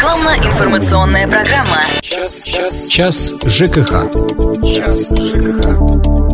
Рекламно-информационная программа. Час, час, час ЖКХ. Час ЖКХ.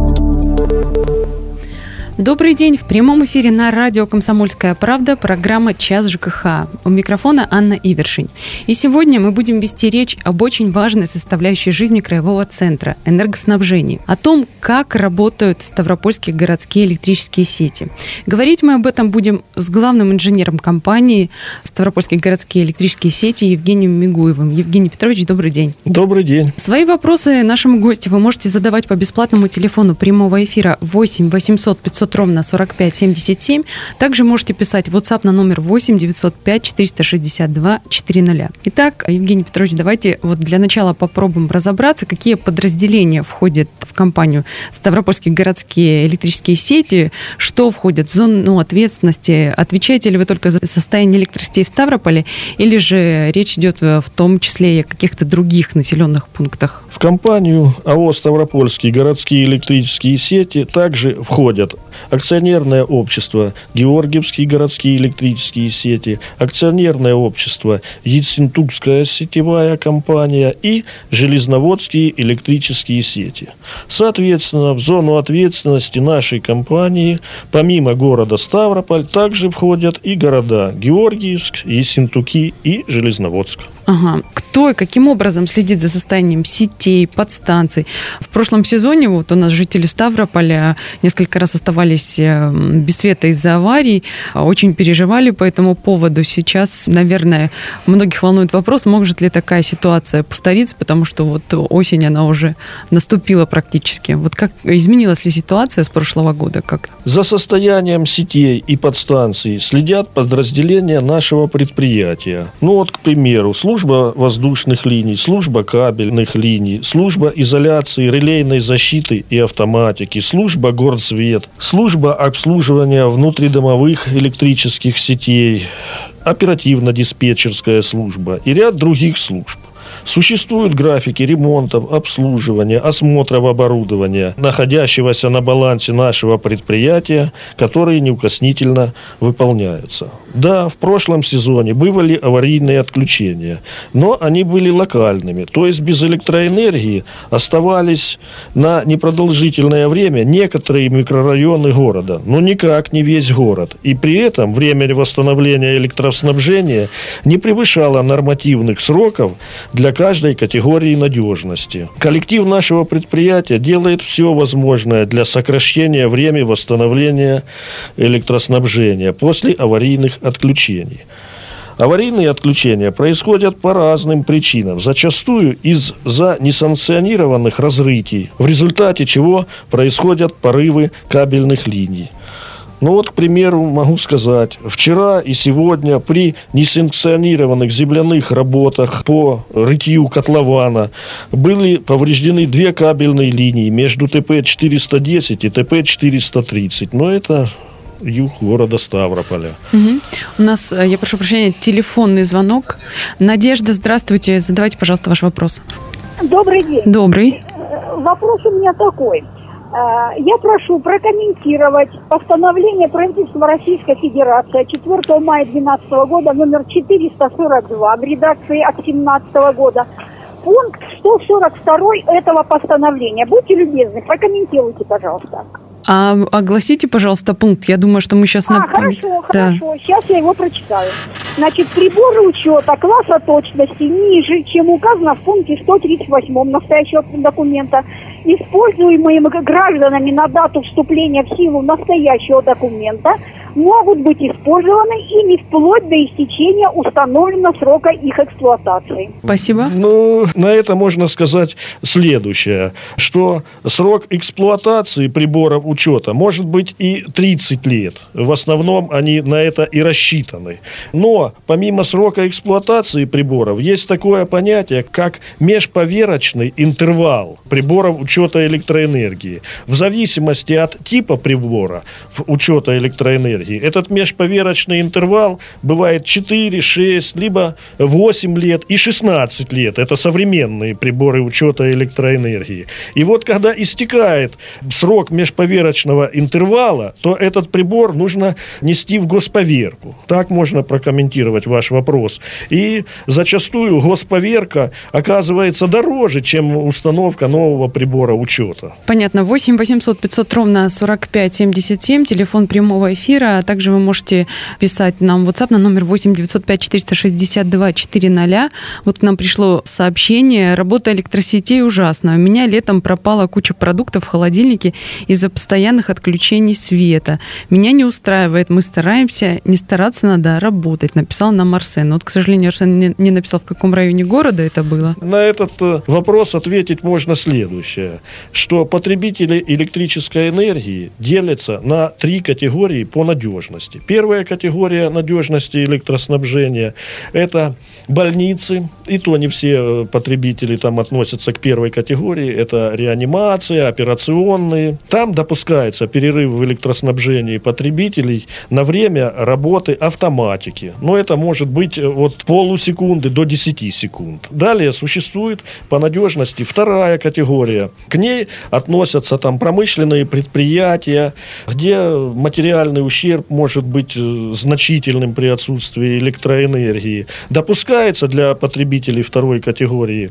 Добрый день. В прямом эфире на радио «Комсомольская правда» программа «Час ЖКХ». У микрофона Анна Ивершин. И сегодня мы будем вести речь об очень важной составляющей жизни Краевого центра – энергоснабжении. О том, как работают ставропольские городские электрические сети. Говорить мы об этом будем с главным инженером компании «Ставропольские городские электрические сети» Евгением Мигуевым. Евгений Петрович, добрый день. Добрый день. Свои вопросы нашему гостю вы можете задавать по бесплатному телефону прямого эфира 8 800 500 900 ровно 45 77. Также можете писать в WhatsApp на номер 8 905 462 400. Итак, Евгений Петрович, давайте вот для начала попробуем разобраться, какие подразделения входят в компанию Ставропольские городские электрические сети, что входит в зону ответственности. Отвечаете ли вы только за состояние электросетей в Ставрополе, или же речь идет в том числе и о каких-то других населенных пунктах? В компанию АО «Ставропольские городские электрические сети» также входят акционерное общество «Георгиевские городские электрические сети», акционерное общество «Ессентукская сетевая компания» и железноводские электрические сети. Соответственно, в зону ответственности нашей компании, помимо города Ставрополь, также входят и города Георгиевск, Ессентуки и Железноводск. Ага. Кто и каким образом следит за состоянием сетей, подстанций? В прошлом сезоне вот у нас жители Ставрополя несколько раз оставались э, без света из-за аварий, очень переживали по этому поводу. Сейчас, наверное, многих волнует вопрос, может ли такая ситуация повториться, потому что вот осень, она уже наступила практически. Вот как изменилась ли ситуация с прошлого года? Как? За состоянием сетей и подстанций следят подразделения нашего предприятия. Ну вот, к примеру, служба служба воздушных линий, служба кабельных линий, служба изоляции, релейной защиты и автоматики, служба горсвет, служба обслуживания внутридомовых электрических сетей, оперативно-диспетчерская служба и ряд других служб. Существуют графики ремонтов, обслуживания, осмотров оборудования, находящегося на балансе нашего предприятия, которые неукоснительно выполняются. Да, в прошлом сезоне бывали аварийные отключения, но они были локальными, то есть без электроэнергии оставались на непродолжительное время некоторые микрорайоны города, но никак не весь город. И при этом время восстановления электроснабжения не превышало нормативных сроков для каждой категории надежности. Коллектив нашего предприятия делает все возможное для сокращения времени восстановления электроснабжения после аварийных отключений. Аварийные отключения происходят по разным причинам, зачастую из-за несанкционированных разрытий, в результате чего происходят порывы кабельных линий. Ну вот, к примеру, могу сказать, вчера и сегодня при несанкционированных земляных работах по рытью котлована были повреждены две кабельные линии между ТП-410 и ТП-430. Но это юг города Ставрополя. Угу. У нас, э, я прошу прощения, телефонный звонок. Надежда, здравствуйте. Задавайте, пожалуйста, ваш вопрос. Добрый день. Добрый. Э, вопрос у меня такой. Э, я прошу прокомментировать постановление правительства Российской Федерации 4 мая 2012 года номер 442 в редакции от 2017 года. Пункт 142 этого постановления. Будьте любезны, прокомментируйте, пожалуйста. А огласите, пожалуйста, пункт. Я думаю, что мы сейчас... А, хорошо, да. хорошо. Сейчас я его прочитаю. Значит, приборы учета класса точности ниже, чем указано в пункте 138 настоящего документа, используемые гражданами на дату вступления в силу настоящего документа, могут быть использованы ими вплоть до истечения установленного срока их эксплуатации. Спасибо. Ну, на это можно сказать следующее, что срок эксплуатации приборов учета может быть и 30 лет. В основном они на это и рассчитаны. Но помимо срока эксплуатации приборов есть такое понятие, как межповерочный интервал приборов учета учета электроэнергии. В зависимости от типа прибора учета электроэнергии, этот межповерочный интервал бывает 4, 6, либо 8 лет и 16 лет. Это современные приборы учета электроэнергии. И вот когда истекает срок межповерочного интервала, то этот прибор нужно нести в госповерку. Так можно прокомментировать ваш вопрос. И зачастую госповерка оказывается дороже, чем установка нового прибора учета. Понятно. 8 800 500 ровно 45 77, телефон прямого эфира. А также вы можете писать нам в WhatsApp на номер 8 905 462 400. Вот к нам пришло сообщение. Работа электросетей ужасная. У меня летом пропала куча продуктов в холодильнике из-за постоянных отключений света. Меня не устраивает. Мы стараемся. Не стараться надо, а работать. Написал нам Арсен. Вот, к сожалению, Арсен не написал, в каком районе города это было. На этот э, вопрос ответить можно следующее. Что потребители электрической энергии делятся на три категории по надежности. Первая категория надежности электроснабжения – это больницы, и то не все э, потребители там относятся к первой категории, это реанимация, операционные. Там допускается перерыв в электроснабжении потребителей на время работы автоматики. Но это может быть э, от полусекунды до 10 секунд. Далее существует по надежности вторая категория. К ней относятся там промышленные предприятия, где материальный ущерб может быть э, значительным при отсутствии электроэнергии. Допускается для потребителей второй категории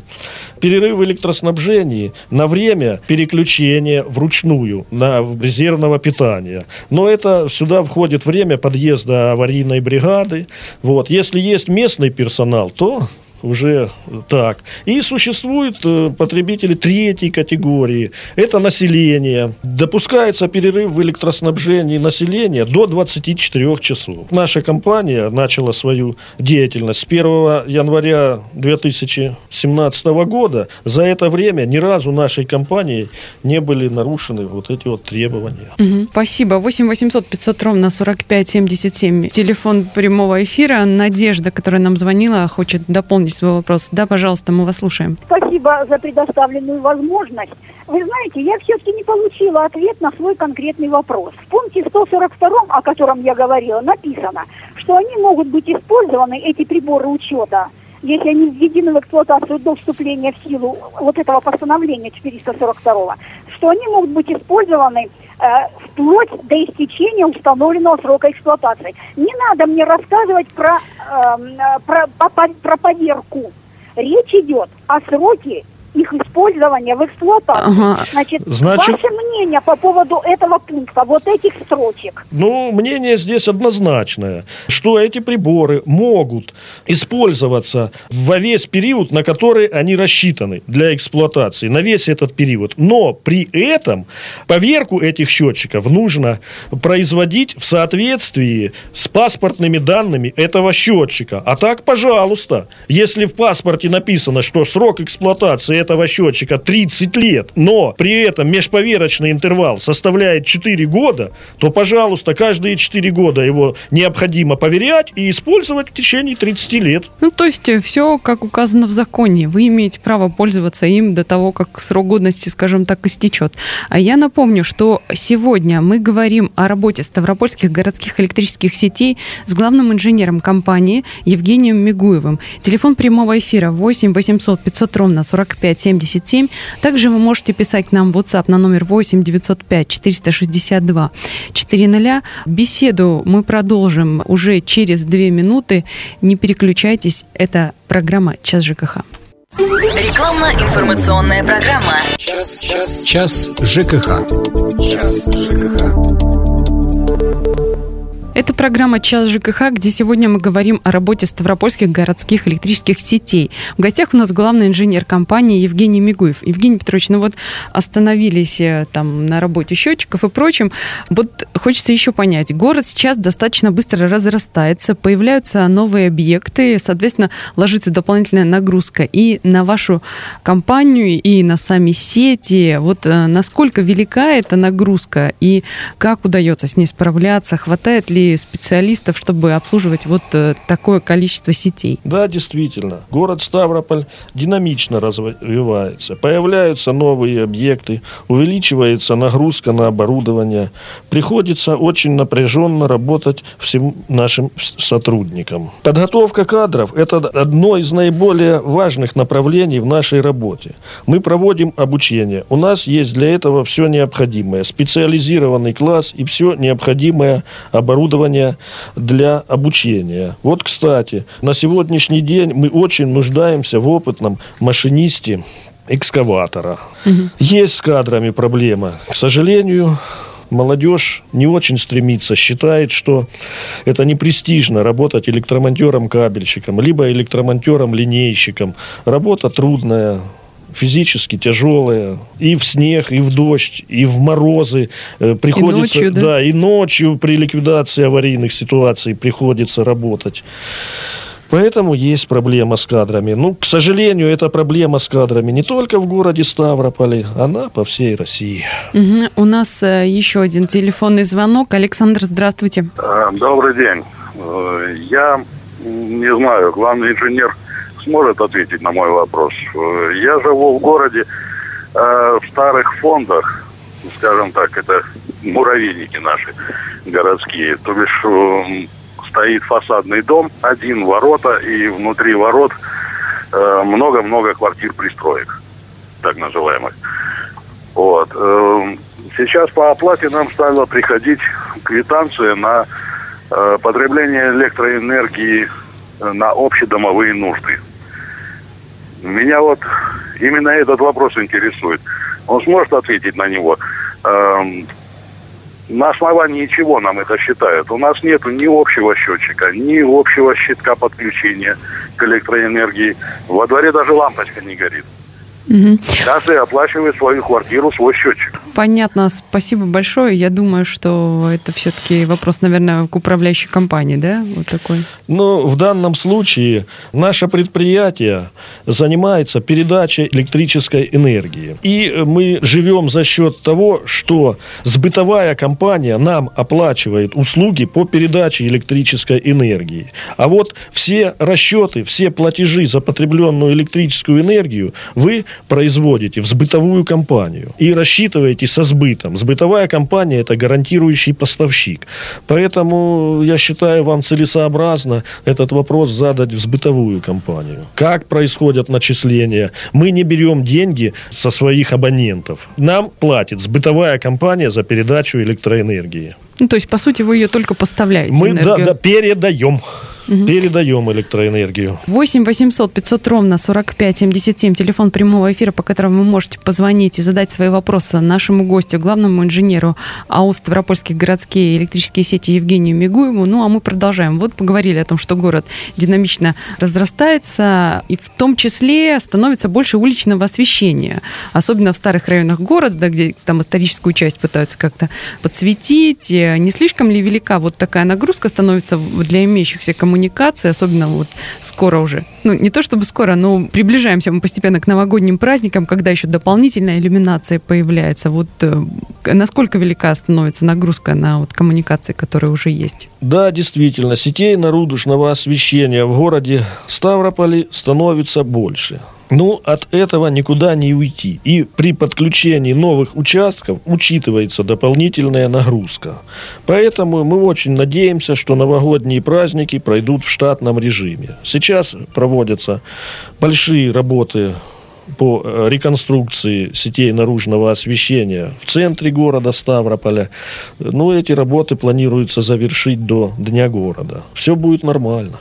перерыв в электроснабжении на время переключения вручную на резервного питания. Но это сюда входит время подъезда аварийной бригады. Вот. Если есть местный персонал, то уже так. И существуют э, потребители третьей категории. Это население. Допускается перерыв в электроснабжении населения до 24 часов. Наша компания начала свою деятельность с 1 января 2017 года. За это время ни разу нашей компании не были нарушены вот эти вот требования. Угу. Спасибо. 8 800 500 ровно 45 77. Телефон прямого эфира. Надежда, которая нам звонила, хочет дополнить свой вопрос. Да, пожалуйста, мы вас слушаем. Спасибо за предоставленную возможность. Вы знаете, я все-таки не получила ответ на свой конкретный вопрос. В пункте 142, о котором я говорила, написано, что они могут быть использованы, эти приборы учета, если они введены в эксплуатацию до вступления в силу вот этого постановления 442, что они могут быть использованы э, вплоть до истечения установленного срока эксплуатации. Не надо мне рассказывать про, э, про, про, про поверку. Речь идет о сроке их использования в эксплуатации. Ага. Значит, Значит, ваше мнение по поводу этого пункта, вот этих строчек? Ну, мнение здесь однозначное, что эти приборы могут использоваться во весь период, на который они рассчитаны для эксплуатации, на весь этот период. Но при этом поверку этих счетчиков нужно производить в соответствии с паспортными данными этого счетчика. А так, пожалуйста, если в паспорте написано, что срок эксплуатации этого счетчика 30 лет, но при этом межповерочный интервал составляет 4 года, то, пожалуйста, каждые 4 года его необходимо поверять и использовать в течение 30 лет. Ну, то есть э, все, как указано в законе. Вы имеете право пользоваться им до того, как срок годности, скажем так, истечет. А я напомню, что сегодня мы говорим о работе Ставропольских городских электрических сетей с главным инженером компании Евгением Мигуевым. Телефон прямого эфира 8 800 500 ровно 45 77. Также вы можете писать к нам в WhatsApp на номер 8 905 462 400. Беседу мы продолжим уже через две минуты. Не переключайтесь, это программа «Час ЖКХ». Рекламно-информационная программа. Час, час, час ЖКХ. Час ЖКХ. Это программа «Час ЖКХ», где сегодня мы говорим о работе ставропольских городских электрических сетей. В гостях у нас главный инженер компании Евгений Мигуев. Евгений Петрович, ну вот остановились э, там на работе счетчиков и прочем. Вот хочется еще понять. Город сейчас достаточно быстро разрастается, появляются новые объекты, соответственно, ложится дополнительная нагрузка и на вашу компанию, и на сами сети. Вот э, насколько велика эта нагрузка и как удается с ней справляться, хватает ли ли специалистов, чтобы обслуживать вот э, такое количество сетей? Да, действительно. Город Ставрополь динамично развивается. Появляются новые объекты, увеличивается нагрузка на оборудование. Приходится очень напряженно работать всем нашим сотрудникам. Подготовка кадров – это одно из наиболее важных направлений в нашей работе. Мы проводим обучение. У нас есть для этого все необходимое. Специализированный класс и все необходимое оборудование для обучения. Вот, кстати, на сегодняшний день мы очень нуждаемся в опытном машинисте экскаватора. Угу. Есть с кадрами проблема. К сожалению, молодежь не очень стремится, считает, что это не престижно работать электромонтером-кабельщиком, либо электромонтером-линейщиком. Работа трудная, физически тяжелая. И в снег, и в дождь, и в морозы э, приходится... И ночью, да? да, и ночью при ликвидации аварийных ситуаций приходится работать. Поэтому есть проблема с кадрами. Ну, к сожалению, эта проблема с кадрами не только в городе Ставрополе, она по всей России. Угу. У нас э, еще один телефонный звонок. Александр, здравствуйте. Э, добрый день. Я не знаю, главный инженер сможет ответить на мой вопрос. Я живу в городе в старых фондах, скажем так, это муравейники наши городские. То бишь стоит фасадный дом, один ворота, и внутри ворот э, много-много квартир пристроек, так называемых. Вот. Э, сейчас по оплате нам стала приходить квитанция на э, потребление электроэнергии на общедомовые нужды. Меня вот именно этот вопрос интересует. Он сможет ответить на него? Эм, на основании чего нам это считают? У нас нет ни общего счетчика, ни общего щитка подключения к электроэнергии. Во дворе даже лампочка не горит. Угу. Каждый оплачивает свою квартиру, свой счетчик. Понятно, спасибо большое. Я думаю, что это все-таки вопрос, наверное, к управляющей компании, да, вот такой. Ну, в данном случае наше предприятие занимается передачей электрической энергии. И мы живем за счет того, что сбытовая компания нам оплачивает услуги по передаче электрической энергии. А вот все расчеты, все платежи за потребленную электрическую энергию вы производите в сбытовую компанию и рассчитываете со сбытом. Сбытовая компания – это гарантирующий поставщик. Поэтому я считаю, вам целесообразно этот вопрос задать в сбытовую компанию. Как происходят начисления? Мы не берем деньги со своих абонентов. Нам платит сбытовая компания за передачу электроэнергии. Ну, то есть, по сути, вы ее только поставляете. Мы да, да, передаем. Угу. Передаем электроэнергию. 8 800 500 ровно 45 77, телефон прямого эфира, по которому вы можете позвонить и задать свои вопросы нашему гостю, главному инженеру АО «Ставропольские городские электрические сети» Евгению Мигуеву. Ну, а мы продолжаем. Вот поговорили о том, что город динамично разрастается, и в том числе становится больше уличного освещения, особенно в старых районах города, где там историческую часть пытаются как-то подсветить. Не слишком ли велика вот такая нагрузка становится для имеющихся коммуникаций коммуникации, особенно вот скоро уже. Ну, не то чтобы скоро, но приближаемся мы постепенно к новогодним праздникам, когда еще дополнительная иллюминация появляется. Вот э, насколько велика становится нагрузка на вот коммуникации, которые уже есть? Да, действительно, сетей нарудушного освещения в городе Ставрополе становится больше. Ну, от этого никуда не уйти. И при подключении новых участков учитывается дополнительная нагрузка. Поэтому мы очень надеемся, что новогодние праздники пройдут в штатном режиме. Сейчас проводятся большие работы по э, реконструкции сетей наружного освещения в центре города Ставрополя. Ну, эти работы планируется завершить до Дня города. Все будет нормально.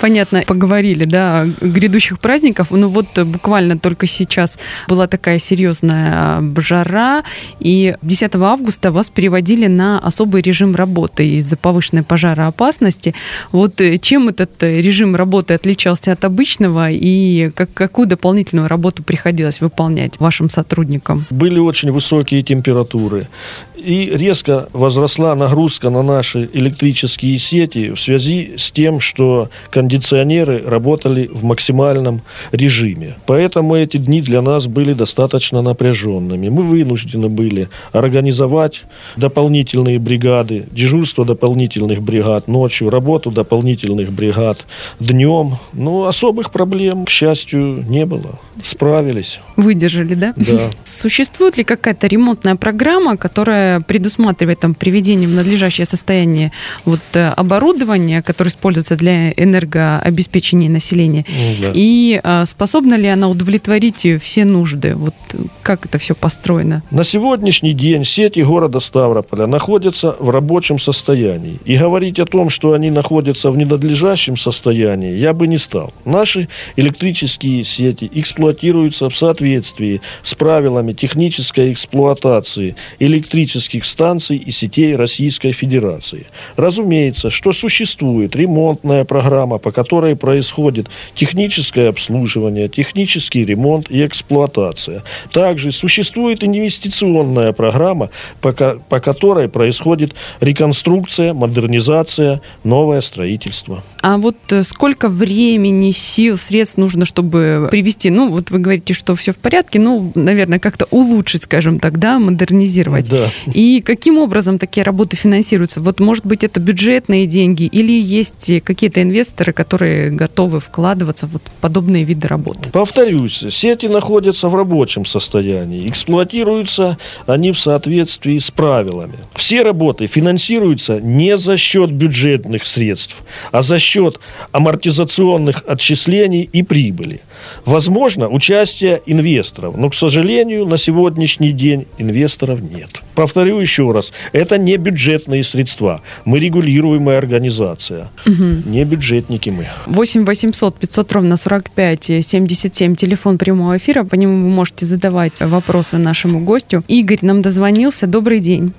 Понятно, поговорили, да, о грядущих праздников. Ну вот буквально только сейчас была такая серьезная а, жара, и 10 августа вас переводили на особый режим работы из-за повышенной пожароопасности. Вот э, чем этот э, режим работы отличался от обычного, и как, какую дополнительную работу приходилось выполнять вашим сотрудникам? Были очень высокие температуры, и резко возросла нагрузка на наши электрические сети в связи с тем, что что кондиционеры работали в максимальном режиме. Поэтому эти дни для нас были достаточно напряженными. Мы вынуждены были организовать дополнительные бригады, дежурство дополнительных бригад ночью, работу дополнительных бригад днем. Но особых проблем, к счастью, не было. Справились. Выдержали, да? Да. Существует ли какая-то ремонтная программа, которая предусматривает там приведение в надлежащее состояние вот э, оборудования, которое используется для энергообеспечения населения? Да. И а, способна ли она удовлетворить все нужды? Вот как это все построено? На сегодняшний день сети города Ставрополя находятся в рабочем состоянии. И говорить о том, что они находятся в ненадлежащем состоянии, я бы не стал. Наши электрические сети эксплуатируются в соответствии с правилами технической эксплуатации электрических станций и сетей Российской Федерации. Разумеется, что существует ремонтная программа, по которой происходит техническое обслуживание, технический ремонт и эксплуатация. Также существует инвестиционная программа, по, по которой происходит реконструкция, модернизация, новое строительство. А вот э, сколько времени, сил, средств нужно, чтобы привести? Ну, вот вы говорите, что все в порядке, ну, наверное, как-то улучшить, скажем так, да, модернизировать. Да. И каким образом такие работы финансируются? Вот, может быть, это бюджетные деньги или есть какие-то инвесторы, которые готовы вкладываться вот в подобные виды работ? Повторюсь, сети находятся в рабочем состоянии. Эксплуатируются они в соответствии с правилами. Все работы финансируются не за счет бюджетных средств, а за счет амортизационных отчислений и прибыли. Возможно, участие инвесторов, но, к сожалению, на сегодняшний день инвесторов нет. Повторю еще раз, это не бюджетные средства. Мы регулируемая организация, угу. не бюджетники мы. 8 800 500 ровно 45 77, телефон прямого эфира, по нему вы можете задавать вопросы нашему гостю. Игорь нам дозвонился, добрый день.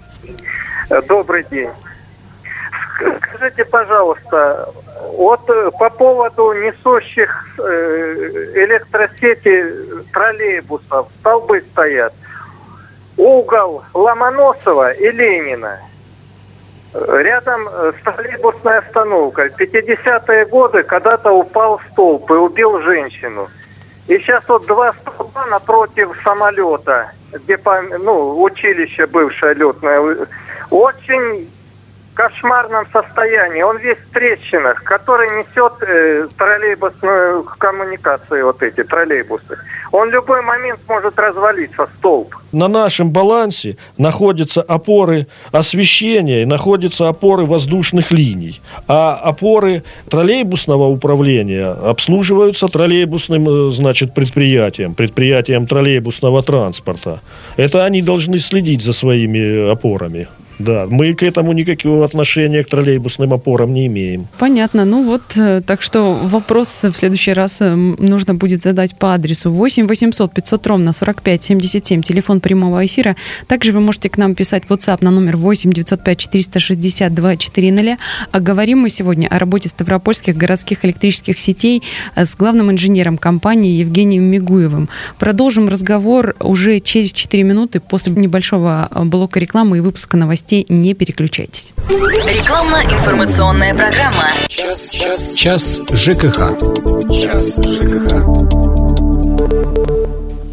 Добрый день. Скажите, пожалуйста, вот э, по поводу несущих э, электросети троллейбусов, столбы стоят. Угол Ломоносова и Ленина. Рядом э, с троллейбусной остановкой. 50-е годы когда-то упал столб и убил женщину. И сейчас вот два столба напротив самолета, где ну, училище бывшее летное, очень кошмарном состоянии. Он весь в трещинах, который несет э, троллейбусную коммуникацию, вот эти троллейбусы. Он в любой момент может развалиться, столб. На нашем балансе находятся опоры освещения находятся опоры воздушных линий. А опоры троллейбусного управления обслуживаются троллейбусным э, значит, предприятием, предприятием троллейбусного транспорта. Это они должны следить за своими опорами. Да, мы к этому никакого отношения к троллейбусным опорам не имеем. Понятно. Ну вот, э, так что вопрос в следующий раз э, нужно будет задать по адресу 8 800 500 ровно 45 77, телефон прямого эфира. Также вы можете к нам писать WhatsApp на номер 8 905 462 400. А говорим мы сегодня о работе Ставропольских городских электрических сетей э, с главным инженером компании Евгением Мигуевым. Продолжим разговор уже через 4 минуты после небольшого блока рекламы и выпуска новостей новостей. Не переключайтесь. Рекламно-информационная программа. Час, час, час ЖКХ. Час ЖКХ.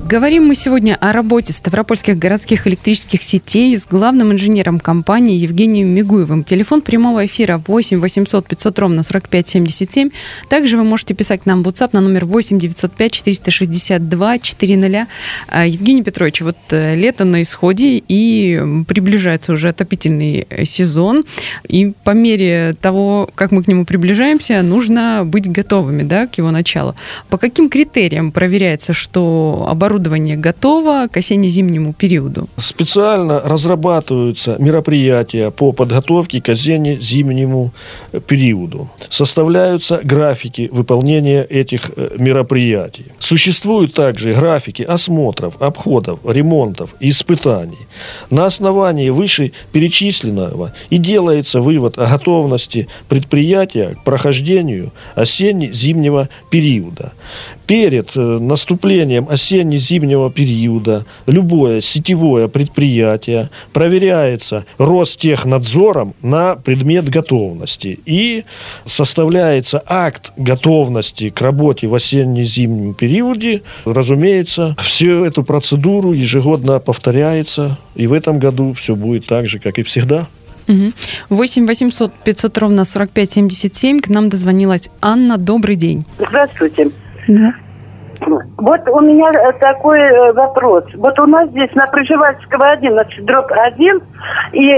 Говорим мы сегодня о работе Ставропольских городских электрических сетей с главным инженером компании Евгением Мигуевым. Телефон прямого эфира 8 800 500 ровно 45 77. Также вы можете писать нам в WhatsApp на номер 8 905 462 400. Евгений Петрович, вот э, лето на исходе и приближается уже отопительный сезон. И по мере того, как мы к нему приближаемся, нужно быть готовыми да, к его началу. По каким критериям проверяется, что оборудование оборудование готово к осенне-зимнему периоду? Специально разрабатываются мероприятия по подготовке к осенне-зимнему периоду. Составляются графики выполнения этих э, мероприятий. Существуют также графики осмотров, обходов, ремонтов испытаний. На основании вышеперечисленного и делается вывод о готовности предприятия к прохождению осенне-зимнего периода. Перед э, наступлением осенне осенне-зимнего периода любое сетевое предприятие проверяется Ростехнадзором на предмет готовности и составляется акт готовности к работе в осенне-зимнем периоде. Разумеется, всю эту процедуру ежегодно повторяется, и в этом году все будет так же, как и всегда. 8 800 500 ровно 45 77. К нам дозвонилась Анна. Добрый день. Здравствуйте. Да. Вот у меня э, такой э, вопрос. Вот у нас здесь на Приживальского 11 дробь 1 и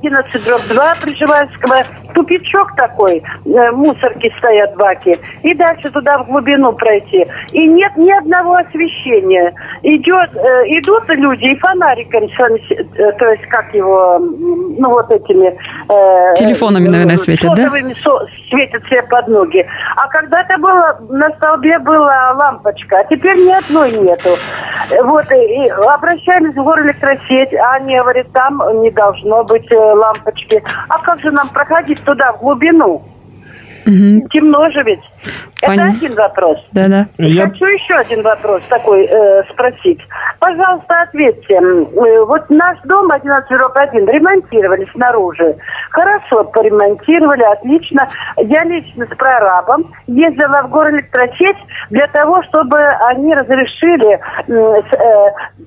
11 э, дробь 2 Приживальского тупичок такой, мусорки стоят баки, и дальше туда в глубину пройти. И нет ни одного освещения. Идет, идут люди и фонариком, то есть как его, ну вот этими... Телефонами, наверное, светят, да? светят себе под ноги. А когда-то было, на столбе был была лампочка, а теперь ни одной нету. Вот, и обращались в горэлектросеть, а они говорят, там не должно быть э, лампочки. А как же нам проходить туда, в глубину? Угу. Темно же ведь. Пон... Это один вопрос. Да, да. Я... Хочу еще один вопрос такой э, спросить. Пожалуйста, ответьте. Э, вот наш дом 1101 ремонтировали снаружи. Хорошо, поремонтировали, отлично. Я лично с прорабом ездила в город электросеть для того, чтобы они разрешили э,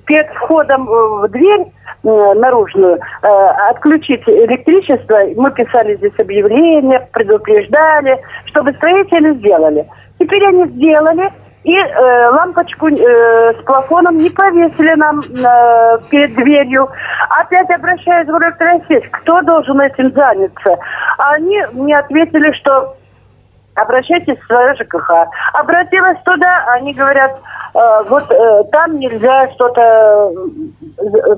перед входом в дверь наружную, э, отключить электричество. Мы писали здесь объявления, предупреждали, чтобы строители сделали. Теперь они сделали, и э, лампочку э, с плафоном не повесили нам э, перед дверью. Опять обращаюсь в электросеть, кто должен этим заняться? Они мне ответили, что обращайтесь в свое ЖКХ. Обратилась туда, они говорят, Э, вот э, там нельзя что-то э,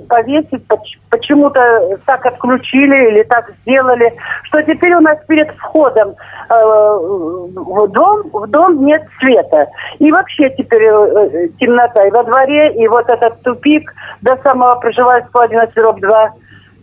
повесить, почему-то так отключили или так сделали, что теперь у нас перед входом в дом, в дом нет света. И вообще теперь темнота и во дворе, и вот этот тупик до самого проживальского 11 2.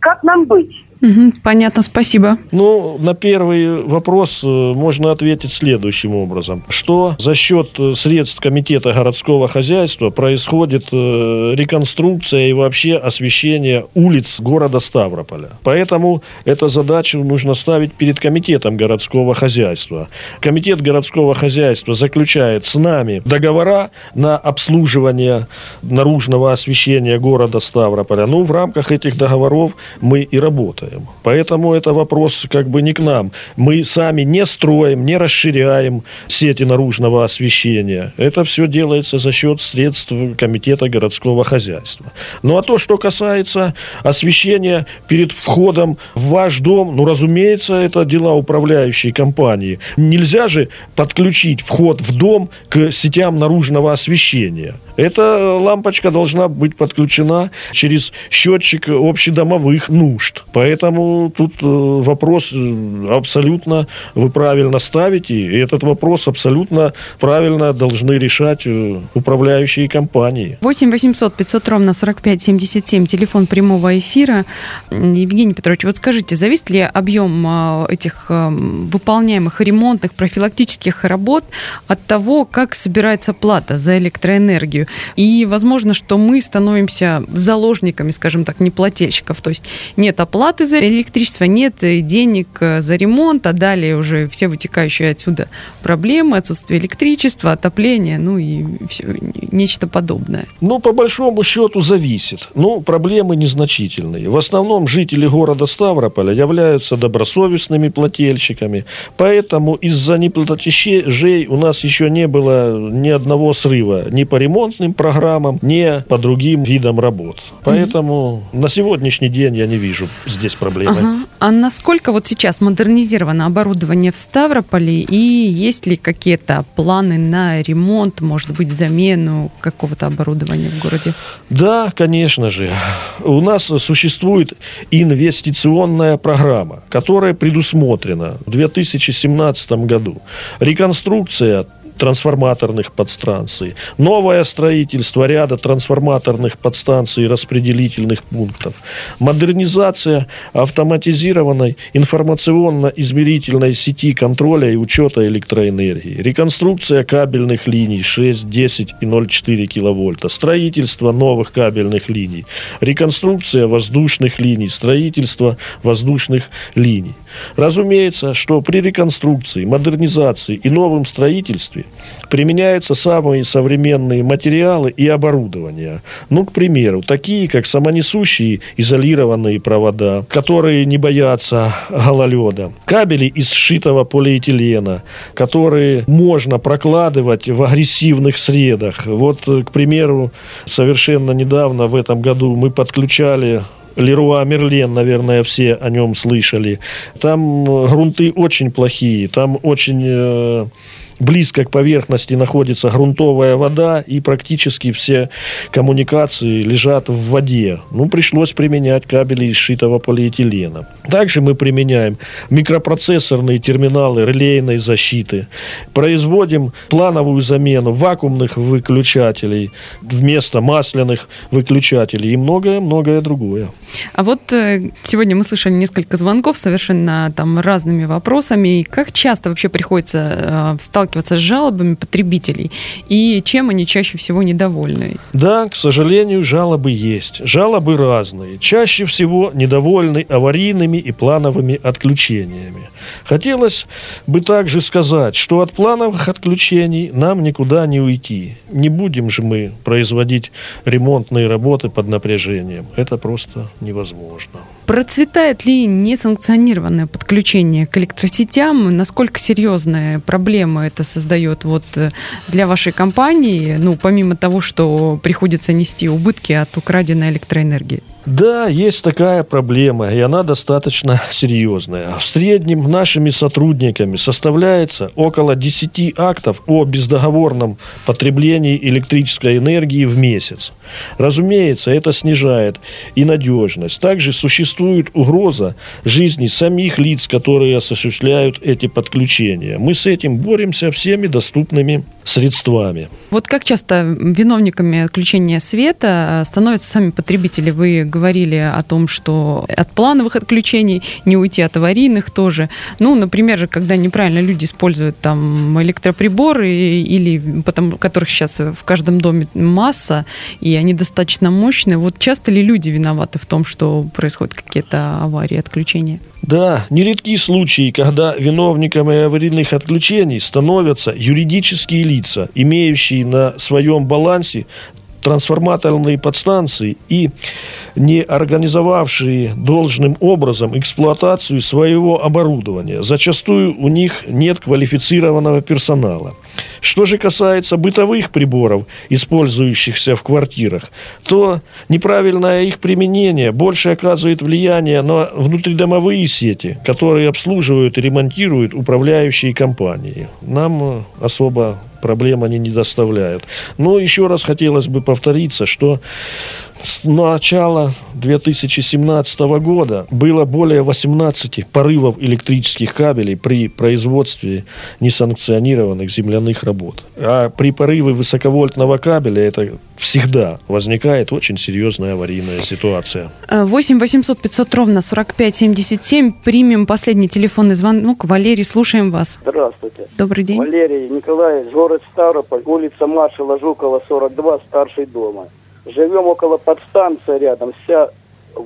Как нам быть? Угу, понятно, спасибо. Ну, на первый вопрос э, можно ответить следующим образом. Что за счет э, средств Комитета городского хозяйства происходит э, реконструкция и вообще освещение улиц города Ставрополя. Поэтому эту задачу нужно ставить перед Комитетом городского хозяйства. Комитет городского хозяйства заключает с нами договора на обслуживание наружного освещения города Ставрополя. Ну, в рамках этих договоров мы и работаем работаем. Поэтому это вопрос как бы не к нам. Мы сами не строим, не расширяем сети наружного освещения. Это все делается за счет средств Комитета городского хозяйства. Ну а то, что касается освещения перед входом в ваш дом, ну, разумеется, это дела управляющей компании. Нельзя же подключить вход в дом к сетям наружного освещения. Эта лампочка должна быть подключена через счетчик общедомовых нужд. Поэтому тут э, вопрос э, абсолютно вы правильно ставите, и этот вопрос абсолютно правильно должны решать э, управляющие компании. 8 800 500 ровно 45 77, телефон прямого эфира. Евгений Петрович, вот скажите, зависит ли объем этих выполняемых ремонтных профилактических работ от того, как собирается плата за электроэнергию? И возможно, что мы становимся заложниками, скажем так, неплательщиков. То есть нет оплаты за электричество, нет денег за ремонт, а далее уже все вытекающие отсюда проблемы, отсутствие электричества, отопления, ну и все, нечто подобное. Ну, по большому счету, зависит. Ну, проблемы незначительные. В основном жители города Ставрополя являются добросовестными плательщиками, поэтому из-за неплатежей у нас еще не было ни одного срыва ни по ремонтным программам, не по другим видам работ. Поэтому mm-hmm. на сегодняшний день я не вижу здесь проблемы. Ага. А насколько вот сейчас модернизировано оборудование в Ставрополе и есть ли какие-то планы на ремонт, может быть, замену какого-то оборудования в городе? Да, конечно же. У нас существует инвестиционная программа, которая предусмотрена в 2017 году. Реконструкция трансформаторных подстанций, новое строительство ряда трансформаторных подстанций и распределительных пунктов, модернизация автоматизированной информационно-измерительной сети контроля и учета электроэнергии, реконструкция кабельных линий 6, 10 и 0,4 киловольта, строительство новых кабельных линий, реконструкция воздушных линий, строительство воздушных линий. Разумеется, что при реконструкции, модернизации и новом строительстве применяются самые современные материалы и оборудование. Ну, к примеру, такие, как самонесущие изолированные провода, которые не боятся гололеда, кабели из сшитого полиэтилена, которые можно прокладывать в агрессивных средах. Вот, к примеру, совершенно недавно в этом году мы подключали Леруа Мерлен, наверное, все о нем слышали. Там грунты очень плохие, там очень э, близко к поверхности находится грунтовая вода, и практически все коммуникации лежат в воде. Ну, пришлось применять кабели из шитого полиэтилена. Также мы применяем микропроцессорные терминалы релейной защиты. Производим плановую замену вакуумных выключателей вместо масляных выключателей и многое-многое другое. А вот э, сегодня мы слышали несколько звонков совершенно там разными вопросами. Как часто вообще приходится э, сталкиваться с жалобами потребителей? И чем они чаще всего недовольны? Да, к сожалению, жалобы есть. Жалобы разные. Чаще всего недовольны аварийными и плановыми отключениями. Хотелось бы также сказать, что от плановых отключений нам никуда не уйти. Не будем же мы производить ремонтные работы под напряжением. Это просто невозможно. Процветает ли несанкционированное подключение к электросетям? Насколько серьезная проблема это создает вот э, для вашей компании, ну, помимо того, что приходится нести убытки от украденной электроэнергии? Да, есть такая проблема, и она достаточно серьезная. В среднем нашими сотрудниками составляется около 10 актов о бездоговорном потреблении электрической энергии в месяц. Разумеется, это снижает и надежность. Также существует угроза жизни самих лиц, которые осуществляют эти подключения. Мы с этим боремся всеми доступными средствами. Вот как часто виновниками отключения света становятся сами потребители? Вы говорили о том, что от плановых отключений не уйти от аварийных тоже. Ну, например, когда неправильно люди используют там электроприборы или потому, которых сейчас в каждом доме масса, и они достаточно мощные. Вот часто ли люди виноваты в том, что происходят какие-то аварии, отключения? Да, нередки случаи, когда виновниками аварийных отключений становятся юридические лица, имеющие на своем балансе трансформаторные подстанции и не организовавшие должным образом эксплуатацию своего оборудования. Зачастую у них нет квалифицированного персонала. Что же касается бытовых приборов, использующихся в квартирах, то неправильное их применение больше оказывает влияние на внутридомовые сети, которые обслуживают и ремонтируют управляющие компании. Нам особо проблем они не доставляют. Но еще раз хотелось бы повториться, что с начала 2017 года было более 18 порывов электрических кабелей при производстве несанкционированных земляных работ. А при порыве высоковольтного кабеля это всегда возникает очень серьезная аварийная ситуация. 8 800 500 ровно 45 77. Примем последний телефонный звонок. Валерий, слушаем вас. Здравствуйте. Добрый день. Валерий Николаевич, город Ставрополь, улица маршала Жукова, 42, старший дома. Живем около подстанции рядом. Вся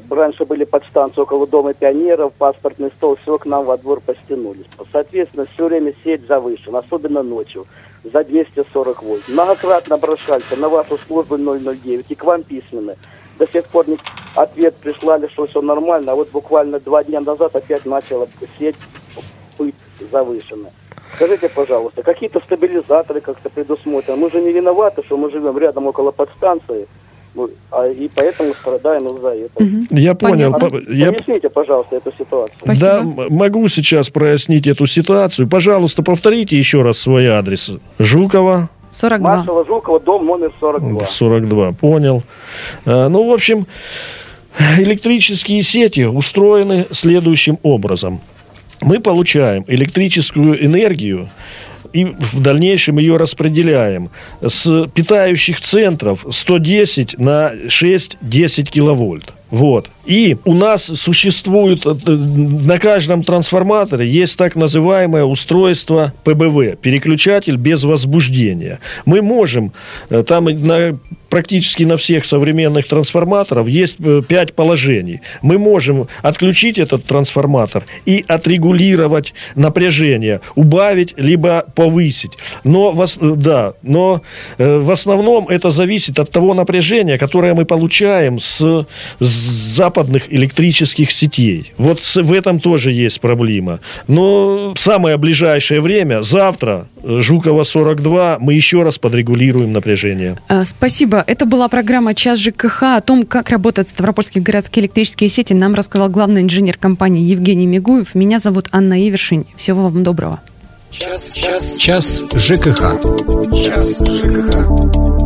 раньше были подстанции около Дома пионеров, паспортный стол, все к нам во двор постянулись. Соответственно, все время сеть завышена, особенно ночью, за 240 вольт. Многократно обращались на вашу службу 009 и к вам письменно. До сих пор не... ответ прислали, что все нормально, а вот буквально два дня назад опять начала сеть быть завышена. Скажите, пожалуйста, какие-то стабилизаторы как-то предусмотрены? Мы же не виноваты, что мы живем рядом около подстанции. Ну, а, и поэтому страдаем из-за этого. Угу. Я понял. Понятно. Я... Поясните, пожалуйста, эту ситуацию. Спасибо. Да, могу сейчас прояснить эту ситуацию. Пожалуйста, повторите еще раз свой адрес. Жукова. 42. Маршала Жукова, дом номер 42. 42, понял. А, ну, в общем, электрические сети устроены следующим образом. Мы получаем электрическую энергию и в дальнейшем ее распределяем с питающих центров 110 на 6-10 киловольт. Вот. И у нас существует э, на каждом трансформаторе есть так называемое устройство ПБВ, переключатель без возбуждения. Мы можем, э, там на, практически на всех современных трансформаторов есть э, пять положений. Мы можем отключить этот трансформатор и отрегулировать напряжение, убавить либо повысить. Но, да, но в основном это зависит от того напряжения, которое мы получаем с, с западных электрических сетей. Вот в этом тоже есть проблема. Но в самое ближайшее время, завтра, э, Жукова 42, мы еще раз подрегулируем напряжение. Э, спасибо. Это была программа «Час ЖКХ». О том, как работают ставропольские городские электрические сети, нам рассказал главный инженер компании Евгений Мигуев. Меня зовут Анна Ивершин. Всего вам доброго. Час, час, час ЖКХ. Час ЖКХ.